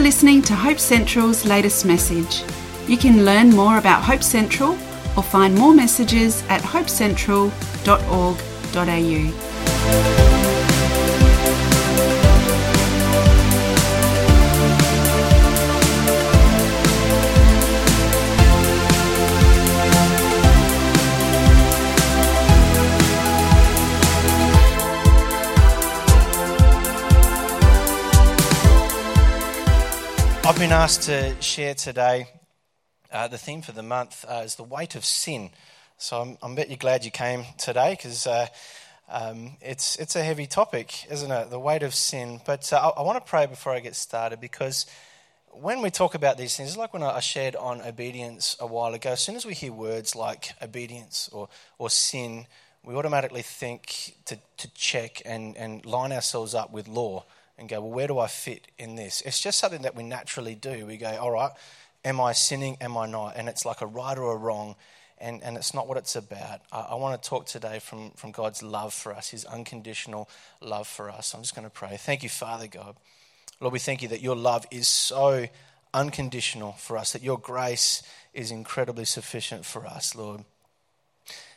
for listening to Hope Central's latest message. You can learn more about Hope Central or find more messages at hopecentral.org.au. I've been asked to share today. Uh, the theme for the month uh, is the weight of sin. So I'm, I'm bet you're glad you came today because uh, um, it's it's a heavy topic, isn't it? The weight of sin. But uh, I, I want to pray before I get started because when we talk about these things, it's like when I shared on obedience a while ago. As soon as we hear words like obedience or or sin, we automatically think to to check and and line ourselves up with law and go, well, where do I fit in this? It's just something that we naturally do. We go, all right, am I sinning? Am I not? And it's like a right or a wrong, and, and it's not what it's about. I, I want to talk today from, from God's love for us, his unconditional love for us. I'm just going to pray. Thank you, Father God. Lord, we thank you that your love is so unconditional for us, that your grace is incredibly sufficient for us, Lord.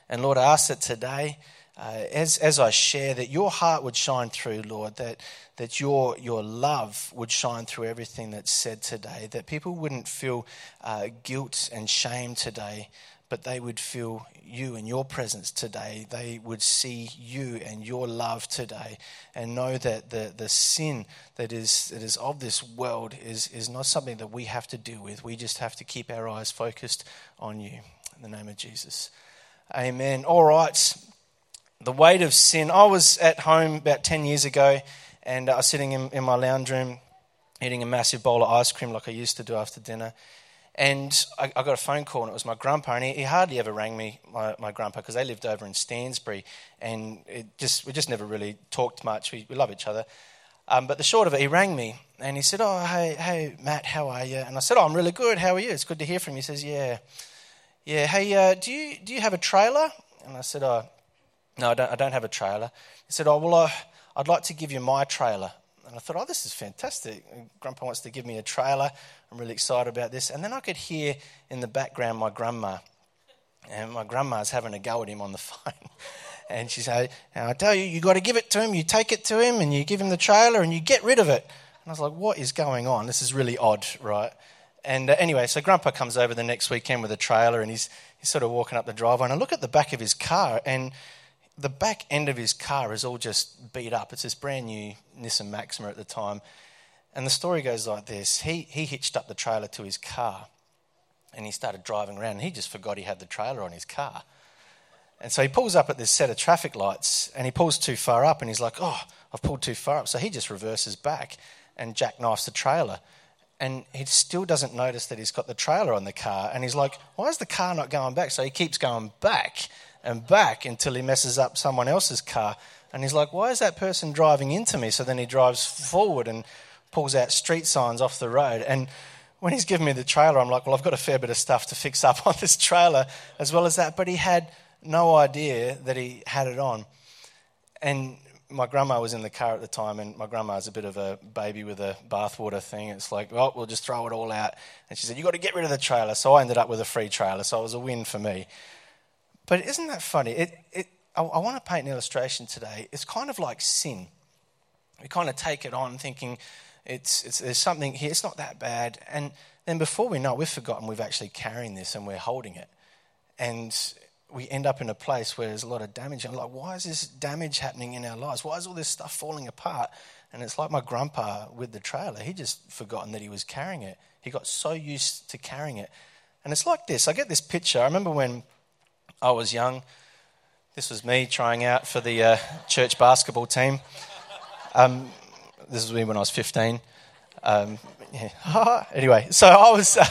And Lord, I ask that today, uh, as, as I share, that your heart would shine through, Lord, that, that your, your love would shine through everything that's said today, that people wouldn't feel uh, guilt and shame today, but they would feel you and your presence today. They would see you and your love today and know that the, the sin that is, that is of this world is, is not something that we have to deal with. We just have to keep our eyes focused on you. In the name of Jesus. Amen. All right the weight of sin. I was at home about 10 years ago and I was sitting in, in, my lounge room eating a massive bowl of ice cream like I used to do after dinner. And I, I got a phone call and it was my grandpa and he, he hardly ever rang me, my, my grandpa, because they lived over in Stansbury and just, we just never really talked much. We, we love each other. Um, but the short of it, he rang me and he said, Oh, hey, hey, Matt, how are you? And I said, Oh, I'm really good. How are you? It's good to hear from you. He says, Yeah. Yeah, hey, uh, do, you, do you have a trailer? And I said, Oh, no, I don't, I don't have a trailer. He said, Oh, well, I, I'd like to give you my trailer. And I thought, Oh, this is fantastic. Grandpa wants to give me a trailer. I'm really excited about this. And then I could hear in the background my grandma. And my grandma's having a go at him on the phone. and she said, I tell you, you got to give it to him. You take it to him and you give him the trailer and you get rid of it. And I was like, What is going on? This is really odd, right? And uh, anyway, so Grandpa comes over the next weekend with a trailer and he's, he's sort of walking up the driveway. And I look at the back of his car and the back end of his car is all just beat up. It's this brand new Nissan Maxima at the time. And the story goes like this he, he hitched up the trailer to his car and he started driving around he just forgot he had the trailer on his car. And so he pulls up at this set of traffic lights and he pulls too far up and he's like, oh, I've pulled too far up. So he just reverses back and jackknifes the trailer. And he still doesn't notice that he's got the trailer on the car. And he's like, why is the car not going back? So he keeps going back and back until he messes up someone else's car. And he's like, why is that person driving into me? So then he drives forward and pulls out street signs off the road. And when he's giving me the trailer, I'm like, well, I've got a fair bit of stuff to fix up on this trailer as well as that. But he had no idea that he had it on. And my grandma was in the car at the time, and my grandma's a bit of a baby with a bathwater thing. It's like, well, we'll just throw it all out. And she said, You've got to get rid of the trailer. So I ended up with a free trailer. So it was a win for me. But isn't that funny? It, it, I, I want to paint an illustration today. It's kind of like sin. We kind of take it on thinking it's, it's, there's something here, it's not that bad. And then before we know it, we've forgotten we've actually carrying this and we're holding it. And we end up in a place where there's a lot of damage. I'm like, why is this damage happening in our lives? Why is all this stuff falling apart? And it's like my grandpa with the trailer. He just forgotten that he was carrying it. He got so used to carrying it. And it's like this. I get this picture. I remember when I was young. This was me trying out for the uh, church basketball team. Um, this was me when I was 15. Um, yeah. anyway, so I was. Uh,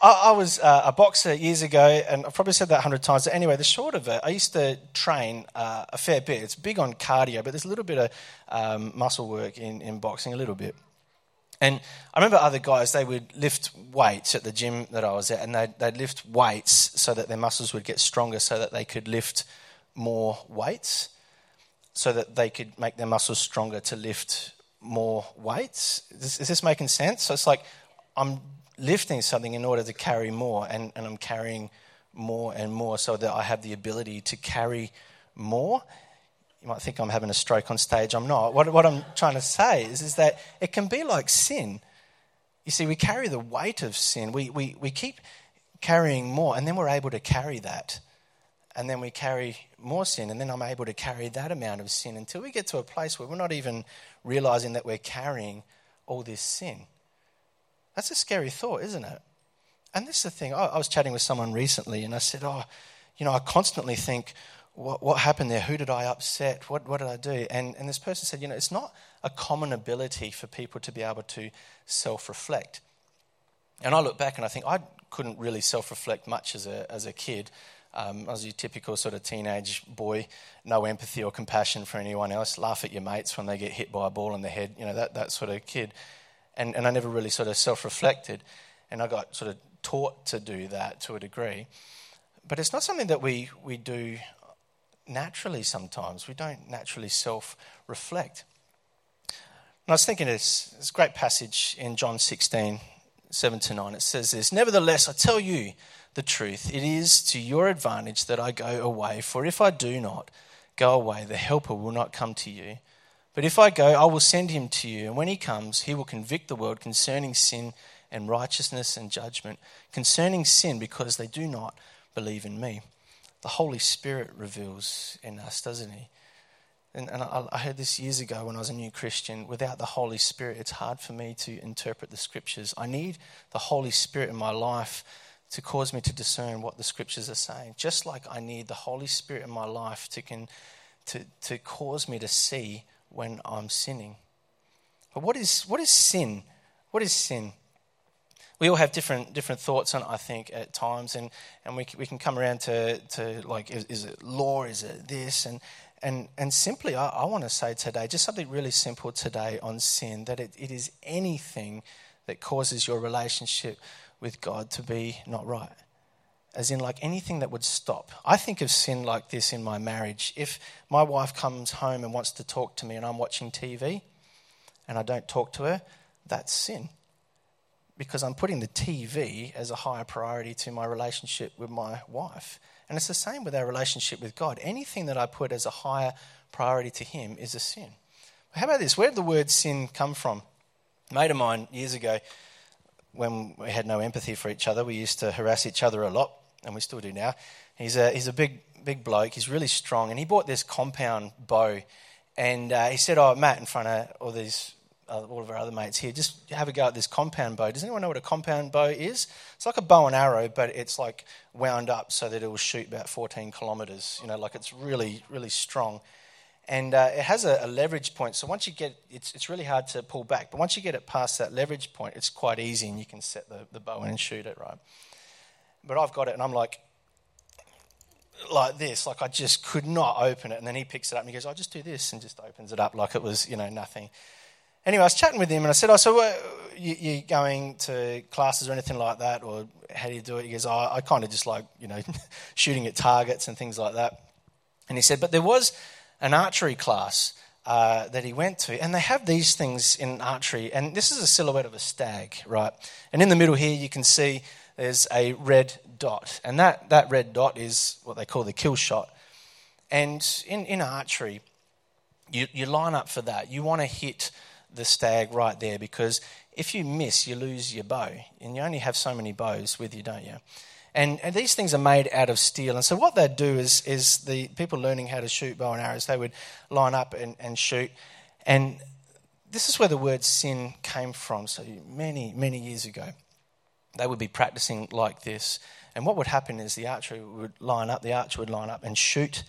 I, was uh, a boxer years ago, and I've probably said that a hundred times. But anyway, the short of it, I used to train uh, a fair bit. It's big on cardio, but there's a little bit of um, muscle work in, in boxing, a little bit. And I remember other guys, they would lift weights at the gym that I was at, and they'd, they'd lift weights so that their muscles would get stronger, so that they could lift more weights, so that they could make their muscles stronger to lift more weights. Is, is this making sense? So it's like I'm lifting something in order to carry more, and, and I'm carrying more and more so that I have the ability to carry more. You might think I'm having a stroke on stage. I'm not. What, what I'm trying to say is, is that it can be like sin. You see, we carry the weight of sin. We, we, we keep carrying more, and then we're able to carry that. And then we carry more sin, and then I'm able to carry that amount of sin until we get to a place where we're not even realizing that we're carrying all this sin. That's a scary thought, isn't it? And this is the thing. I, I was chatting with someone recently, and I said, Oh, you know, I constantly think, what, what happened there? Who did I upset? What, what did I do? And, and this person said, You know, it's not a common ability for people to be able to self reflect. And I look back and I think I couldn't really self reflect much as a, as a kid. Um, I was your typical sort of teenage boy, no empathy or compassion for anyone else, laugh at your mates when they get hit by a ball in the head, you know, that, that sort of kid. And, and I never really sort of self reflected. And I got sort of taught to do that to a degree. But it's not something that we, we do naturally sometimes. We don't naturally self reflect. And I was thinking this, this great passage in John 16, 7 to 9. It says this Nevertheless, I tell you the truth. It is to your advantage that I go away, for if I do not go away, the Helper will not come to you. But if I go, I will send him to you, and when he comes, he will convict the world concerning sin and righteousness and judgment. Concerning sin, because they do not believe in me. The Holy Spirit reveals in us, doesn't he? And, and I, I heard this years ago when I was a new Christian. Without the Holy Spirit, it's hard for me to interpret the scriptures. I need the Holy Spirit in my life to cause me to discern what the scriptures are saying. Just like I need the Holy Spirit in my life to, can, to, to cause me to see when I'm sinning. But what is, what is sin? What is sin? We all have different, different thoughts on it, I think, at times, and, and we, we can come around to, to like, is, is it law? Is it this? And, and, and simply, I, I want to say today, just something really simple today on sin, that it, it is anything that causes your relationship with God to be not right. As in, like anything that would stop. I think of sin like this in my marriage. If my wife comes home and wants to talk to me and I'm watching TV and I don't talk to her, that's sin. Because I'm putting the TV as a higher priority to my relationship with my wife. And it's the same with our relationship with God. Anything that I put as a higher priority to Him is a sin. How about this? Where did the word sin come from? A mate of mine years ago when we had no empathy for each other, we used to harass each other a lot, and we still do now. He's a, he's a big, big bloke. He's really strong, and he bought this compound bow. And uh, he said, "Oh, Matt, in front of all these, all of our other mates here, just have a go at this compound bow. Does anyone know what a compound bow is? It's like a bow and arrow, but it's like wound up so that it will shoot about 14 kilometers. You know, like it's really, really strong." and uh, it has a, a, leverage point. So once you get, it's, it's really hard to pull back. But once you get it past that leverage point, it's quite easy, and you can set the, the bow in and shoot it right. But I've got it, and I'm like, like this, like I just could not open it. And then he picks it up and he goes, "I'll just do this," and just opens it up like it was, you know, nothing. Anyway, I was chatting with him, and I said, "Oh, so uh, you, you going to classes or anything like that, or how do you do it?" He goes, oh, "I kind of just like, you know, shooting at targets and things like that." And he said, "But there was." an archery class uh, that he went to, and they have these things in archery, and this is a silhouette of a stag, right? And in the middle here, you can see there's a red dot, and that, that red dot is what they call the kill shot. And in, in archery, you, you line up for that. You want to hit the stag right there because if you miss, you lose your bow, and you only have so many bows with you, don't you? And, and, these things are made out of steel. And so what they'd do is, is the people learning how to shoot bow and arrows, they would line up and, and shoot. And this is where the word sin came from. So many, many years ago, they would be practicing like this. And what would happen is the archer would line up, the archer would line up and shoot.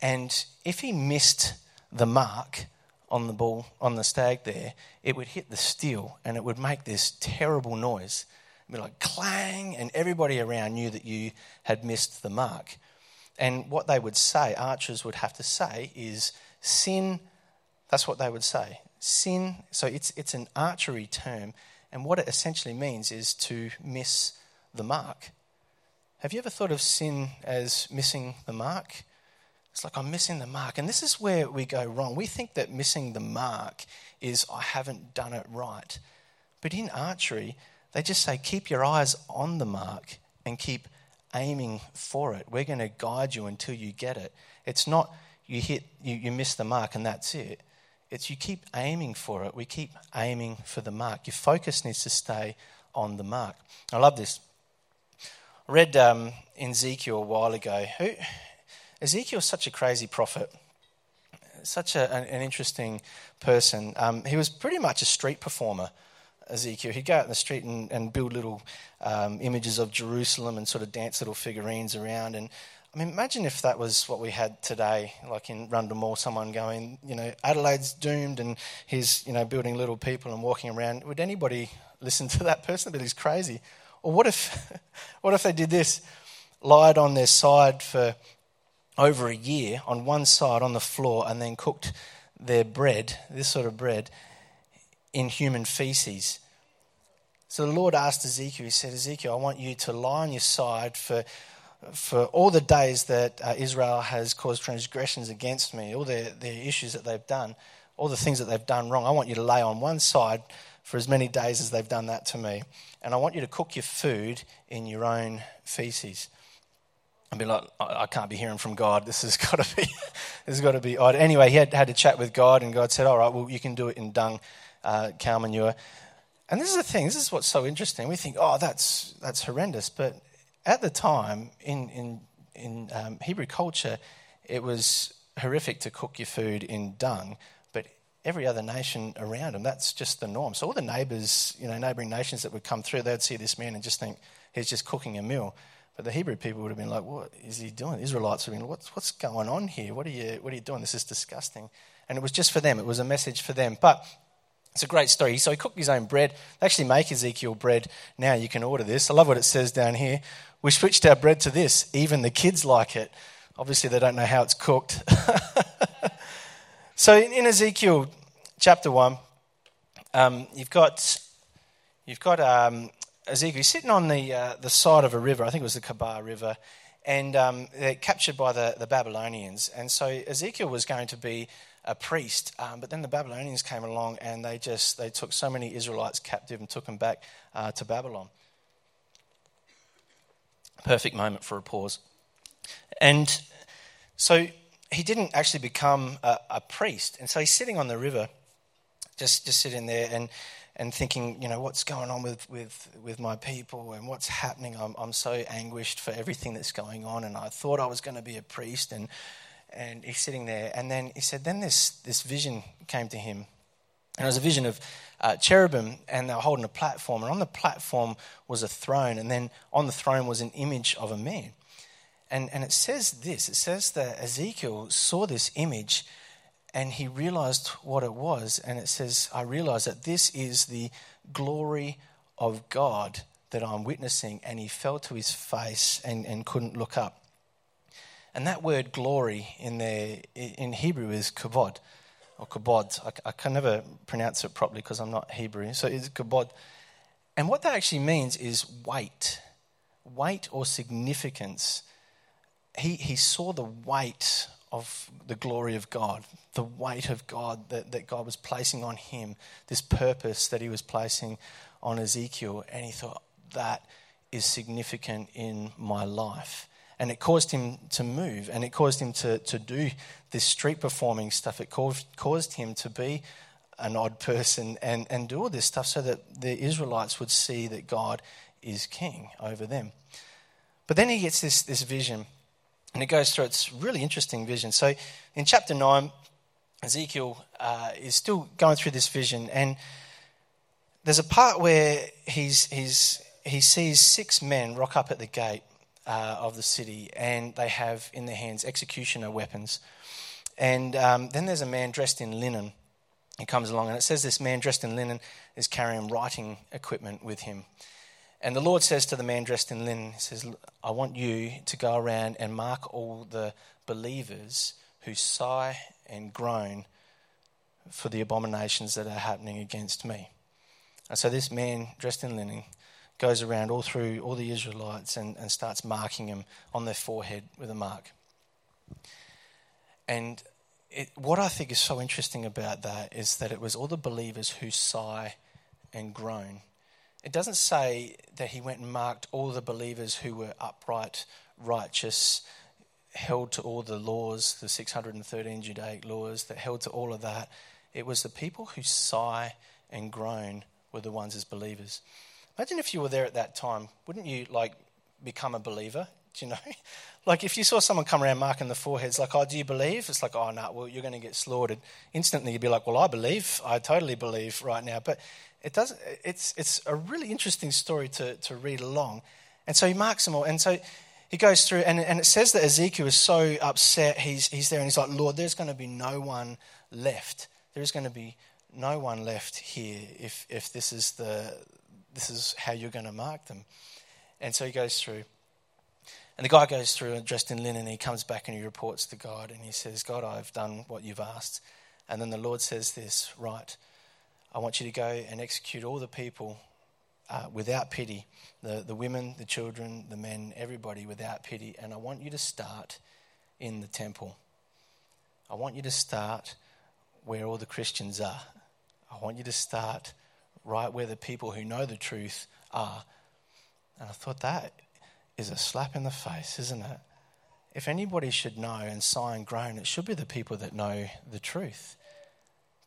And if he missed the mark on the ball, on the stag there, it would hit the steel and it would make this terrible noise It'd be like clang, and everybody around knew that you had missed the mark. And what they would say, archers would have to say, is sin. That's what they would say. Sin. So it's, it's an archery term. And what it essentially means is to miss the mark. Have you ever thought of sin as missing the mark? It's like I'm missing the mark. And this is where we go wrong. We think that missing the mark is I haven't done it right. But in archery, they just say keep your eyes on the mark and keep aiming for it. We're going to guide you until you get it. It's not you hit you, you miss the mark and that's it. It's you keep aiming for it. We keep aiming for the mark. Your focus needs to stay on the mark. I love this. I read um, Ezekiel a while ago. Who, Ezekiel's such a crazy prophet, such a, an, an, interesting person. Um, he was pretty much a street performer. Ezekiel. He'd go out in the street and, and build little um, images of Jerusalem and sort of dance little figurines around. And I mean, imagine if that was what we had today, like in Rundle Mall, someone going, you know, Adelaide's doomed and he's, you know, building little people and walking around. Would anybody listen to that person? But he's crazy. Or what if, what if they did this? Lied on their side for over a year on one side on the floor and then cooked their bread, this sort of bread, in human feces. So the Lord asked Ezekiel, He said, Ezekiel, I want you to lie on your side for, for all the days that uh, Israel has caused transgressions against me, all the, the issues that they've done, all the things that they've done wrong. I want you to lay on one side for as many days as they've done that to me. And I want you to cook your food in your own feces. I'd be like, I can't be hearing from God. This has got to be, this has got to be odd. Anyway, he had, had a chat with God, and God said, "All right, well, you can do it in dung uh, cow manure. And this is the thing, this is what's so interesting. We think, oh, that's, that's horrendous. But at the time, in, in, in um, Hebrew culture, it was horrific to cook your food in dung. But every other nation around them, that's just the norm. So all the neighbours, you know, neighbouring nations that would come through, they'd see this man and just think, he's just cooking a meal. But the Hebrew people would have been like, what is he doing? The Israelites would have been, what's, what's going on here? What are, you, what are you doing? This is disgusting. And it was just for them. It was a message for them. But it's a great story. So he cooked his own bread. They actually make Ezekiel bread now. You can order this. I love what it says down here. We switched our bread to this. Even the kids like it. Obviously, they don't know how it's cooked. so in Ezekiel chapter 1, um, you've got, you've got um, Ezekiel sitting on the, uh, the side of a river. I think it was the Kebar River. And um, they're captured by the, the Babylonians. And so Ezekiel was going to be a priest. Um, but then the Babylonians came along and they just they took so many Israelites captive and took them back uh, to Babylon. Perfect moment for a pause. And so he didn't actually become a, a priest. And so he's sitting on the river, just just sitting there and and thinking, you know, what's going on with, with, with my people and what's happening. I'm, I'm so anguished for everything that's going on. And I thought I was going to be a priest. And and he's sitting there. And then he said, then this, this vision came to him. And it was a vision of uh, cherubim, and they were holding a platform. And on the platform was a throne, and then on the throne was an image of a man. And, and it says this it says that Ezekiel saw this image and he realized what it was. And it says, I realized that this is the glory of God that I'm witnessing. And he fell to his face and, and couldn't look up. And that word glory in, there, in Hebrew is kavod, or kabod. I, I can never pronounce it properly because I'm not Hebrew. So it's kabod. And what that actually means is weight, weight or significance. He, he saw the weight of the glory of God, the weight of God that, that God was placing on him, this purpose that he was placing on Ezekiel. And he thought, that is significant in my life. And it caused him to move and it caused him to, to do this street performing stuff. It caused, caused him to be an odd person and, and do all this stuff so that the Israelites would see that God is king over them. But then he gets this, this vision and it goes through its really interesting vision. So in chapter 9, Ezekiel uh, is still going through this vision and there's a part where he's, he's, he sees six men rock up at the gate uh, of the city, and they have in their hands executioner weapons. And um, then there's a man dressed in linen. He comes along, and it says this man dressed in linen is carrying writing equipment with him. And the Lord says to the man dressed in linen, He says, I want you to go around and mark all the believers who sigh and groan for the abominations that are happening against me. And so this man dressed in linen goes around all through all the Israelites and, and starts marking them on their forehead with a mark. And it, what I think is so interesting about that is that it was all the believers who sigh and groan. It doesn't say that he went and marked all the believers who were upright, righteous, held to all the laws, the 613 Judaic laws, that held to all of that. It was the people who sigh and groan were the ones as believers. Imagine if you were there at that time. Wouldn't you like become a believer? Do you know? like if you saw someone come around marking the foreheads, like, oh, do you believe? It's like, oh, no, well, you're going to get slaughtered. Instantly, you'd be like, well, I believe. I totally believe right now. But it does, it's, it's a really interesting story to, to read along. And so he marks them all. And so he goes through, and, and it says that Ezekiel is so upset. He's, he's there and he's like, Lord, there's going to be no one left. There is going to be no one left here if, if this, is the, this is how you're going to mark them. And so he goes through. And the guy goes through dressed in linen, and he comes back and he reports to God and he says, God, I've done what you've asked. And then the Lord says this, right, I want you to go and execute all the people uh, without pity the, the women, the children, the men, everybody without pity. And I want you to start in the temple. I want you to start where all the Christians are. I want you to start right where the people who know the truth are. And I thought that is a slap in the face, isn't it? If anybody should know and sigh and groan, it should be the people that know the truth.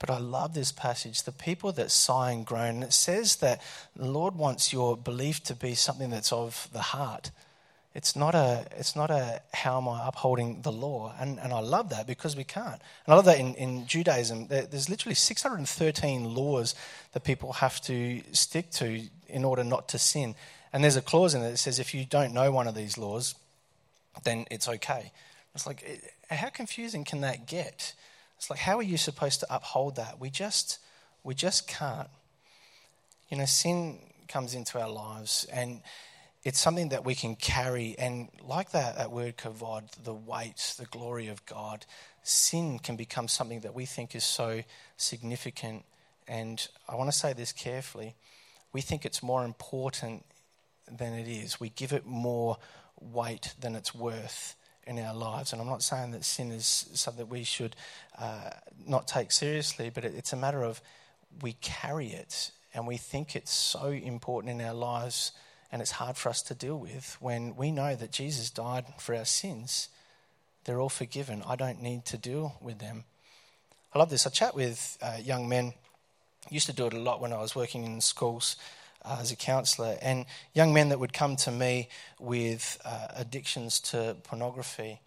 But I love this passage. The people that sigh and groan, it says that the Lord wants your belief to be something that's of the heart. It's not a, it's not a how am I upholding the law? And, and I love that because we can't. And I love that in, in Judaism, there's literally 613 laws that people have to stick to in order not to sin. And there's a clause in it that says if you don't know one of these laws, then it's okay. It's like, eh, how confusing can that get? It's like, how are you supposed to uphold that? We just, we just can't. You know, sin comes into our lives and it's something that we can carry. And like that, that word kavod, the weight, the glory of God, sin can become something that we think is so significant. And I want to say this carefully. We think it's more important than it is. We give it more weight than it's worth in our lives. And I'm not saying that sin is something we should uh, not take seriously, but it, it's a matter of we carry it and we think it's so important in our lives and it's hard for us to deal with when we know that Jesus died for our sins. They're all forgiven. I don't need to deal with them. I love this. I chat with uh, young men. Used to do it a lot when I was working in schools uh, as a counsellor, and young men that would come to me with uh, addictions to pornography,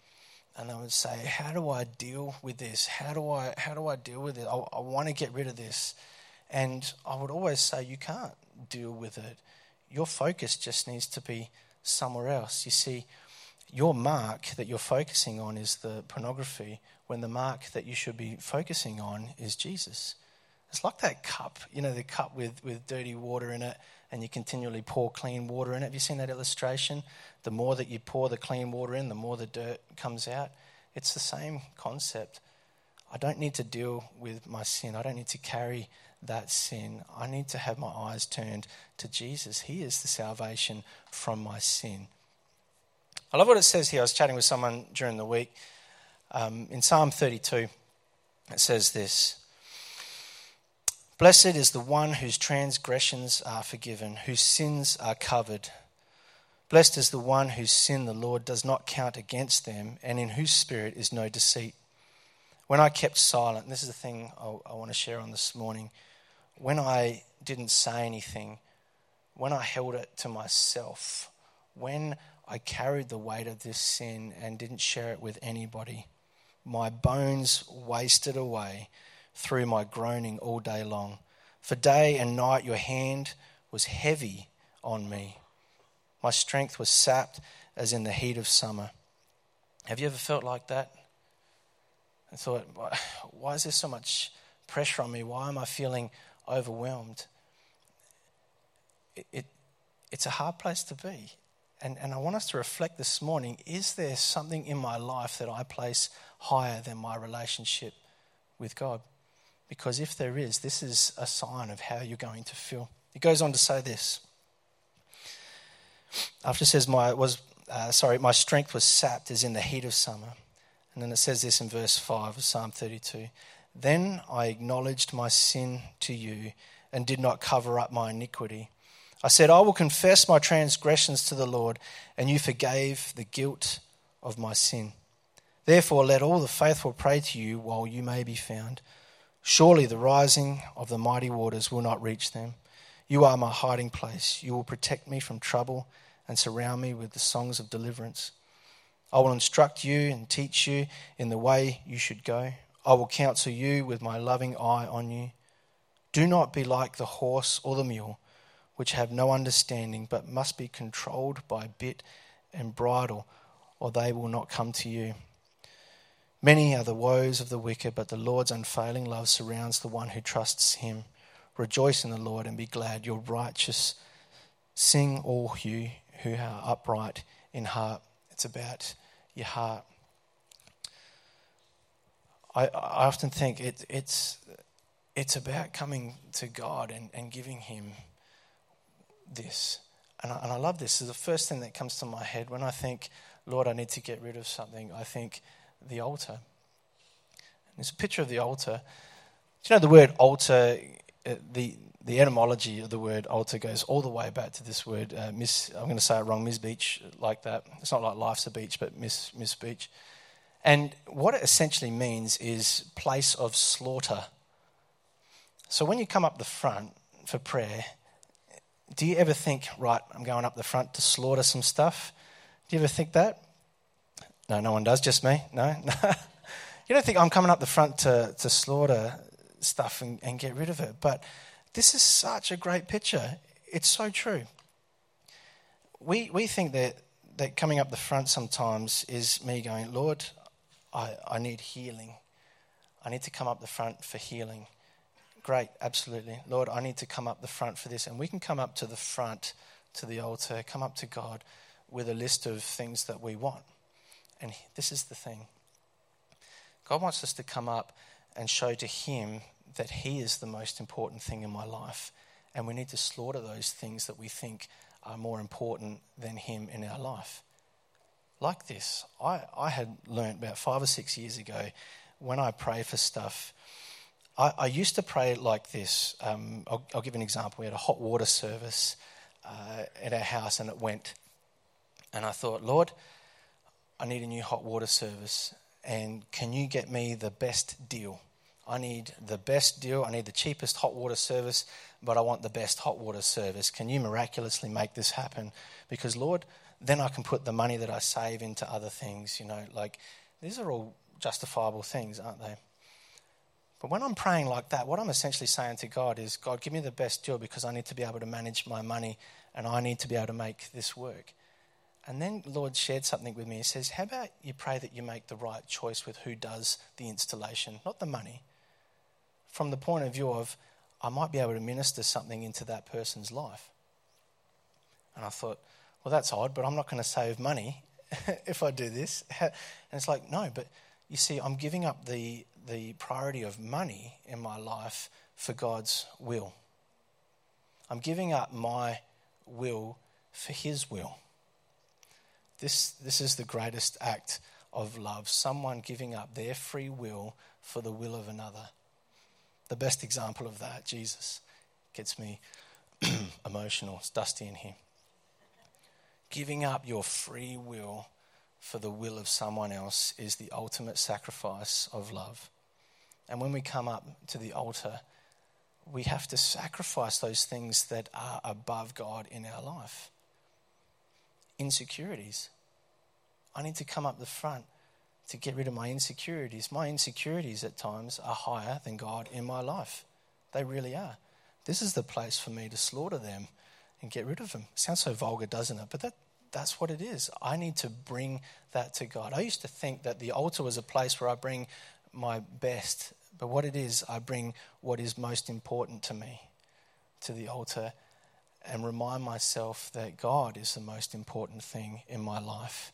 and they would say, "How do I deal with this? How do I how do I deal with it? I, I want to get rid of this." And I would always say, "You can't deal with it. Your focus just needs to be somewhere else." You see, your mark that you're focusing on is the pornography, when the mark that you should be focusing on is Jesus. It's like that cup, you know, the cup with, with dirty water in it, and you continually pour clean water in it. Have you seen that illustration? The more that you pour the clean water in, the more the dirt comes out. It's the same concept. I don't need to deal with my sin, I don't need to carry that sin. I need to have my eyes turned to Jesus. He is the salvation from my sin. I love what it says here. I was chatting with someone during the week. Um, in Psalm 32, it says this Blessed is the one whose transgressions are forgiven, whose sins are covered. Blessed is the one whose sin the Lord does not count against them, and in whose spirit is no deceit. When I kept silent, this is the thing I, want to share on this morning. When I didn't say anything, when I held it to myself, when I carried the weight of this sin and didn't share it with anybody, my bones wasted away through my groaning all day long. For day and night your hand was heavy on me. My strength was sapped as in the heat of summer. Have you ever felt like that? I thought, why is there so much pressure on me? Why am I feeling overwhelmed? It, it, it's a hard place to be. And, and I want us to reflect this morning is there something in my life that I place higher than my relationship with God? Because if there is, this is a sign of how you're going to feel. It goes on to say this. After it says, my, was, uh, sorry, my strength was sapped as in the heat of summer. And then it says this in verse 5 of Psalm 32 Then I acknowledged my sin to you and did not cover up my iniquity. I said, I will confess my transgressions to the Lord, and you forgave the guilt of my sin. Therefore, let all the faithful pray to you while you may be found. Surely the rising of the mighty waters will not reach them. You are my hiding place. You will protect me from trouble and surround me with the songs of deliverance. I will instruct you and teach you in the way you should go. I will counsel you with my loving eye on you. Do not be like the horse or the mule, which have no understanding, but must be controlled by bit and bridle, or they will not come to you. Many are the woes of the wicked, but the Lord's unfailing love surrounds the one who trusts him. Rejoice in the Lord and be glad. You're righteous. Sing, all you who are upright in heart. It's about your heart. I, I often think it, it's, it's about coming to God and, and giving Him this. And I, and I love this. It's the first thing that comes to my head when I think, Lord, I need to get rid of something. I think the altar. There's a picture of the altar. Do you know the word altar? Uh, the the etymology of the word altar goes all the way back to this word, uh, Miss, I'm going to say it wrong, Miss Beach, like that. It's not like life's a beach, but Miss, Miss Beach. And what it essentially means is place of slaughter. So when you come up the front for prayer, do you ever think, right, I'm going up the front to slaughter some stuff? Do you ever think that? No, no one does, just me. No? you don't think I'm coming up the front to, to slaughter stuff and, and get rid of it. But this is such a great picture. It's so true. We, we think that, that coming up the front sometimes is me going, Lord, I, I need healing. I need to come up the front for healing. Great, absolutely. Lord, I need to come up the front for this. And we can come up to the front, to the altar, come up to God with a list of things that we want. And this is the thing God wants us to come up and show to Him that He is the most important thing in my life. And we need to slaughter those things that we think are more important than Him in our life. Like this, I, I had learned about five or six years ago when I pray for stuff. I, I used to pray like this. Um, I'll, I'll, give an example. We had a hot water service uh, at our house and it went. And I thought, Lord, I need a new hot water service. And can you get me the best deal? I need the best deal. I need the cheapest hot water service, but I want the best hot water service. Can you miraculously make this happen? Because, Lord, then I can put the money that I save into other things. You know, like these are all justifiable things, aren't they? But when I'm praying like that, what I'm essentially saying to God is, God, give me the best deal because I need to be able to manage my money and I need to be able to make this work. And then Lord shared something with me. He says, How about you pray that you make the right choice with who does the installation, not the money, from the point of view of, I might be able to minister something into that person's life. And I thought, well, that's odd, but I'm not going to save money if I do this. And it's like, no, but you see, I'm giving up the, the priority of money in my life for God's will. I'm giving up my will for His will. This, this is the greatest act of love someone giving up their free will for the will of another. The best example of that, Jesus, gets me emotional. It's dusty in here. Giving up your free will for the will of someone else is the ultimate sacrifice of love. And when we come up to the altar, we have to sacrifice those things that are above God in our life. Insecurities. I need to come up the front to get rid of my insecurities. My insecurities at times are higher than God in my life. They really are. This is the place for me to slaughter them and get rid of them. Sounds so vulgar, doesn't it? But that, that's what it is. I need to bring that to God. I used to think that the altar was a place where I bring my best, but what it is, I bring what is most important to me to the altar and remind myself that God is the most important thing in my life.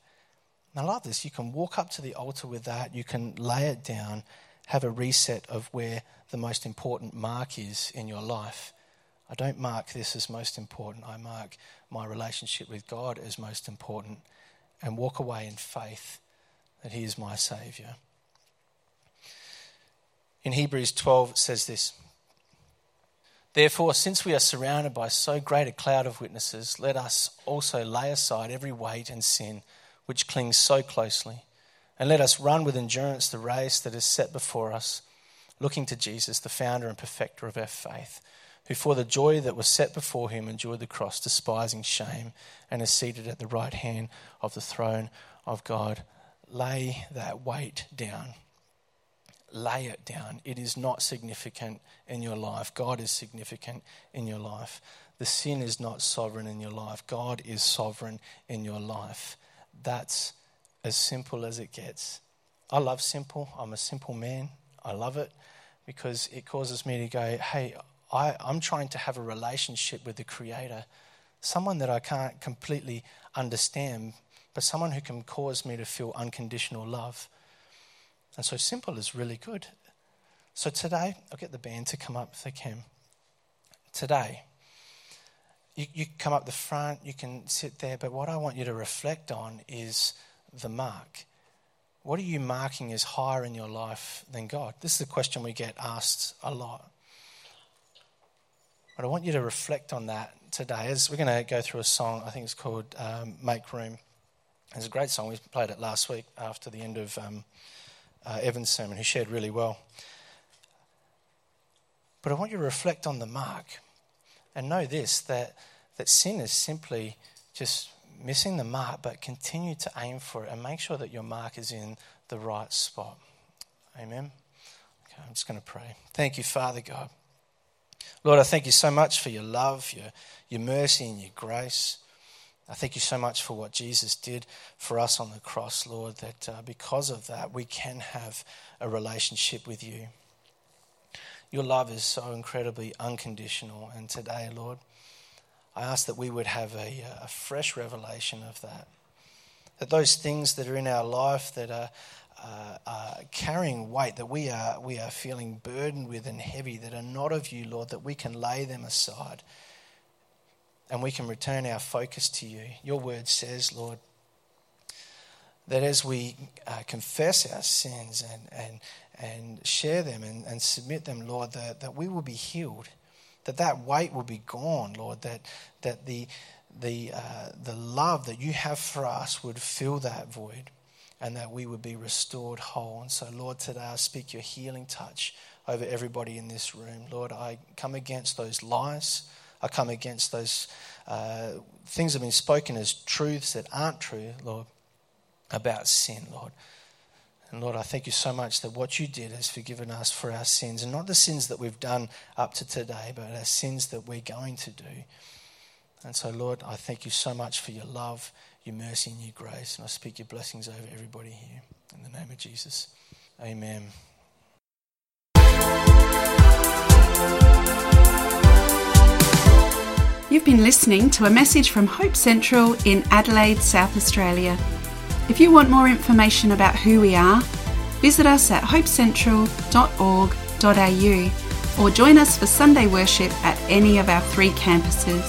And I love this. You can walk up to the altar with that, you can lay it down, have a reset of where the most important mark is in your life. I don't mark this as most important, I mark my relationship with God as most important and walk away in faith that He is my Saviour. In Hebrews 12, it says this Therefore, since we are surrounded by so great a cloud of witnesses, let us also lay aside every weight and sin which clings so closely, and let us run with endurance the race that is set before us, looking to Jesus, the founder and perfecter of our faith, who for the joy that was set before him endured the cross, despising shame, and is seated at the right hand of the throne of God. Lay that weight down lay it down. It is not significant in your life. God is significant in your life. The sin is not sovereign in your life. God is sovereign in your life. That's as simple as it gets. I love simple. I'm a simple man. I love it because it causes me to go, hey, I, I'm trying to have a relationship with the Creator, someone that I can't completely understand, but someone who can cause me to feel unconditional love. And so simple is really good. So today, I'll get the band to come up if they can. Today, you, you come up the front, you can sit there, but what I want you to reflect on is the mark. What are you marking as higher in your life than God? This is a question we get asked a lot. But I want you to reflect on that today as we're going to go through a song, I think it's called um, Make Room. It's a great song. We played it last week after the end of um, uh, Evan's sermon, who shared really well. But I want you to reflect on the mark and know this that, that sin is simply just missing the mark, but continue to aim for it and make sure that your mark is in the right spot. Amen. Okay, I'm just going to pray. Thank you, Father God. Lord, I thank you so much for your love, your, your mercy, and your grace. I thank you so much for what Jesus did for us on the cross, Lord, that uh, because of that, we can have a relationship with you. Your love is so incredibly unconditional. And today, Lord, I ask that we would have a, a fresh revelation of that. That those things that are in our life that are, uh, are carrying weight, that we are, we are feeling burdened with and heavy, that are not of you, Lord, that we can lay them aside and we can return our focus to you. Your word says, Lord, that as we uh, confess our sins and, and, and share them and, and submit them, Lord, that, that we will be healed, that that weight will be gone, Lord, that, that the, the, uh, the love that you have for us would fill that void and that we would be restored whole. And so, Lord, today I speak your healing touch over everybody in this room. Lord, I come against those lies I come against those uh, things that have been spoken as truths that aren't true, Lord, about sin, Lord. And Lord, I thank you so much that what you did has forgiven us for our sins, and not the sins that we've done up to today, but our sins that we're going to do. And so, Lord, I thank you so much for your love, your mercy, and your grace. And I speak your blessings over everybody here. In the name of Jesus. Amen. You've been listening to a message from Hope Central in Adelaide, South Australia. If you want more information about who we are, visit us at hopecentral.org.au or join us for Sunday worship at any of our three campuses.